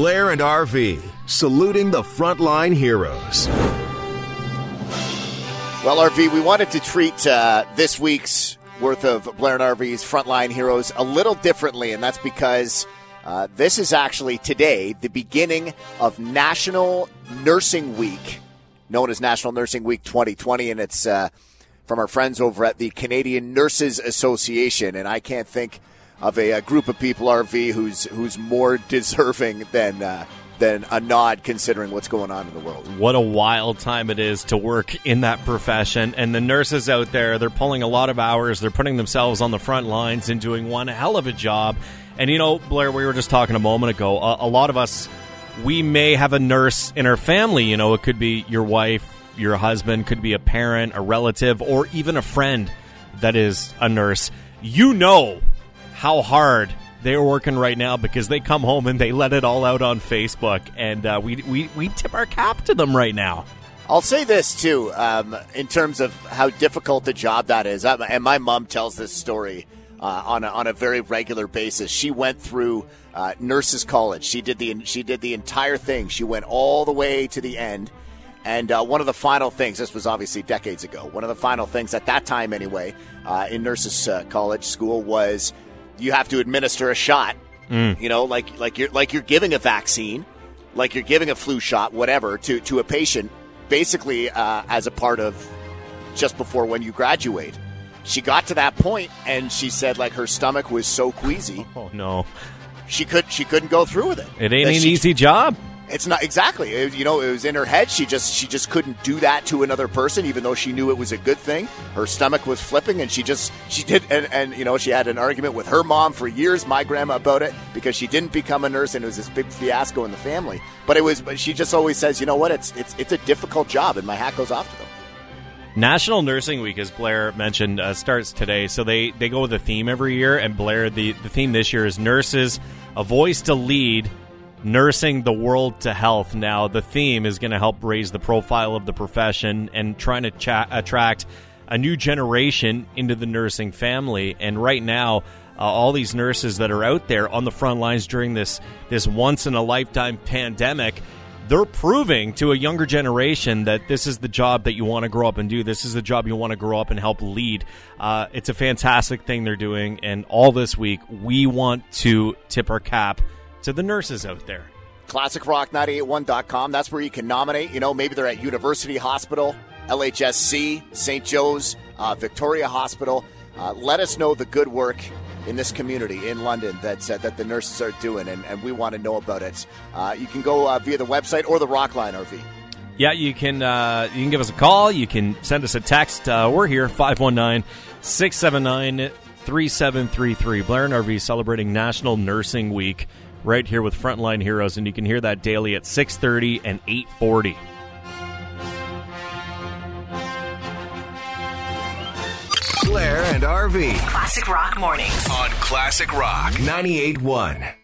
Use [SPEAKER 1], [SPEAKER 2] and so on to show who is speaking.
[SPEAKER 1] Blair and RV, saluting the frontline heroes.
[SPEAKER 2] Well, RV, we wanted to treat uh, this week's worth of Blair and RV's frontline heroes a little differently, and that's because uh, this is actually today the beginning of National Nursing Week, known as National Nursing Week 2020, and it's uh, from our friends over at the Canadian Nurses Association. And I can't think of a, a group of people, RV, who's who's more deserving than uh, than a nod considering what's going on in the world.
[SPEAKER 3] What a wild time it is to work in that profession. And the nurses out there, they're pulling a lot of hours. They're putting themselves on the front lines and doing one hell of a job. And you know, Blair, we were just talking a moment ago, a, a lot of us, we may have a nurse in our family. You know, it could be your wife, your husband, could be a parent, a relative, or even a friend that is a nurse. You know how hard they're working right now because they come home and they let it all out on Facebook, and uh, we, we we tip our cap to them right now.
[SPEAKER 2] I'll say this too, um, in terms of how difficult the job that is, and my mom tells this story uh, on a, on a very regular basis. She went through uh, nurses college. She did the she did the entire thing. She went all the way to the end. And uh, one of the final things, this was obviously decades ago, one of the final things at that time anyway, uh, in nurses uh, college school was you have to administer a shot.
[SPEAKER 3] Mm.
[SPEAKER 2] You know, like like you're like you're giving a vaccine, like you're giving a flu shot, whatever, to to a patient, basically uh, as a part of just before when you graduate. She got to that point, and she said like her stomach was so queasy.
[SPEAKER 3] Oh no,
[SPEAKER 2] she could she couldn't go through with it.
[SPEAKER 3] It ain't an
[SPEAKER 2] she-
[SPEAKER 3] easy job.
[SPEAKER 2] It's not exactly. It- you know, it was in her head. She just she just couldn't do that to another person, even though she knew it was a good thing. Her stomach was flipping, and she just she did. And, and you know, she had an argument with her mom for years, my grandma, about it because she didn't become a nurse, and it was this big fiasco in the family. But it was. But she just always says, you know what? It's it's it's a difficult job, and my hat goes off to them.
[SPEAKER 3] National Nursing Week, as Blair mentioned, uh, starts today. So they, they go with a theme every year, and Blair, the, the theme this year is Nurses, a voice to lead, nursing the world to health. Now, the theme is going to help raise the profile of the profession and trying to cha- attract a new generation into the nursing family. And right now, uh, all these nurses that are out there on the front lines during this this once in a lifetime pandemic they're proving to a younger generation that this is the job that you want to grow up and do. This is the job you want to grow up and help lead. Uh, it's a fantastic thing they're doing. And all this week, we want to tip our cap to the nurses out there.
[SPEAKER 2] ClassicRock981.com. That's where you can nominate. You know, maybe they're at University Hospital, LHSC, St. Joe's, uh, Victoria Hospital. Uh, let us know the good work in this community in London that uh, that the nurses are doing, and, and we want to know about it. Uh, you can go uh, via the website or the Rockline RV.
[SPEAKER 3] Yeah, you can uh, you can give us a call. You can send us a text. Uh, we're here 519 679 3733. Blair and RV celebrating National Nursing Week right here with Frontline Heroes, and you can hear that daily at 630 and 840.
[SPEAKER 1] Blair and RV
[SPEAKER 4] Classic Rock Mornings.
[SPEAKER 1] on Classic Rock 98.1.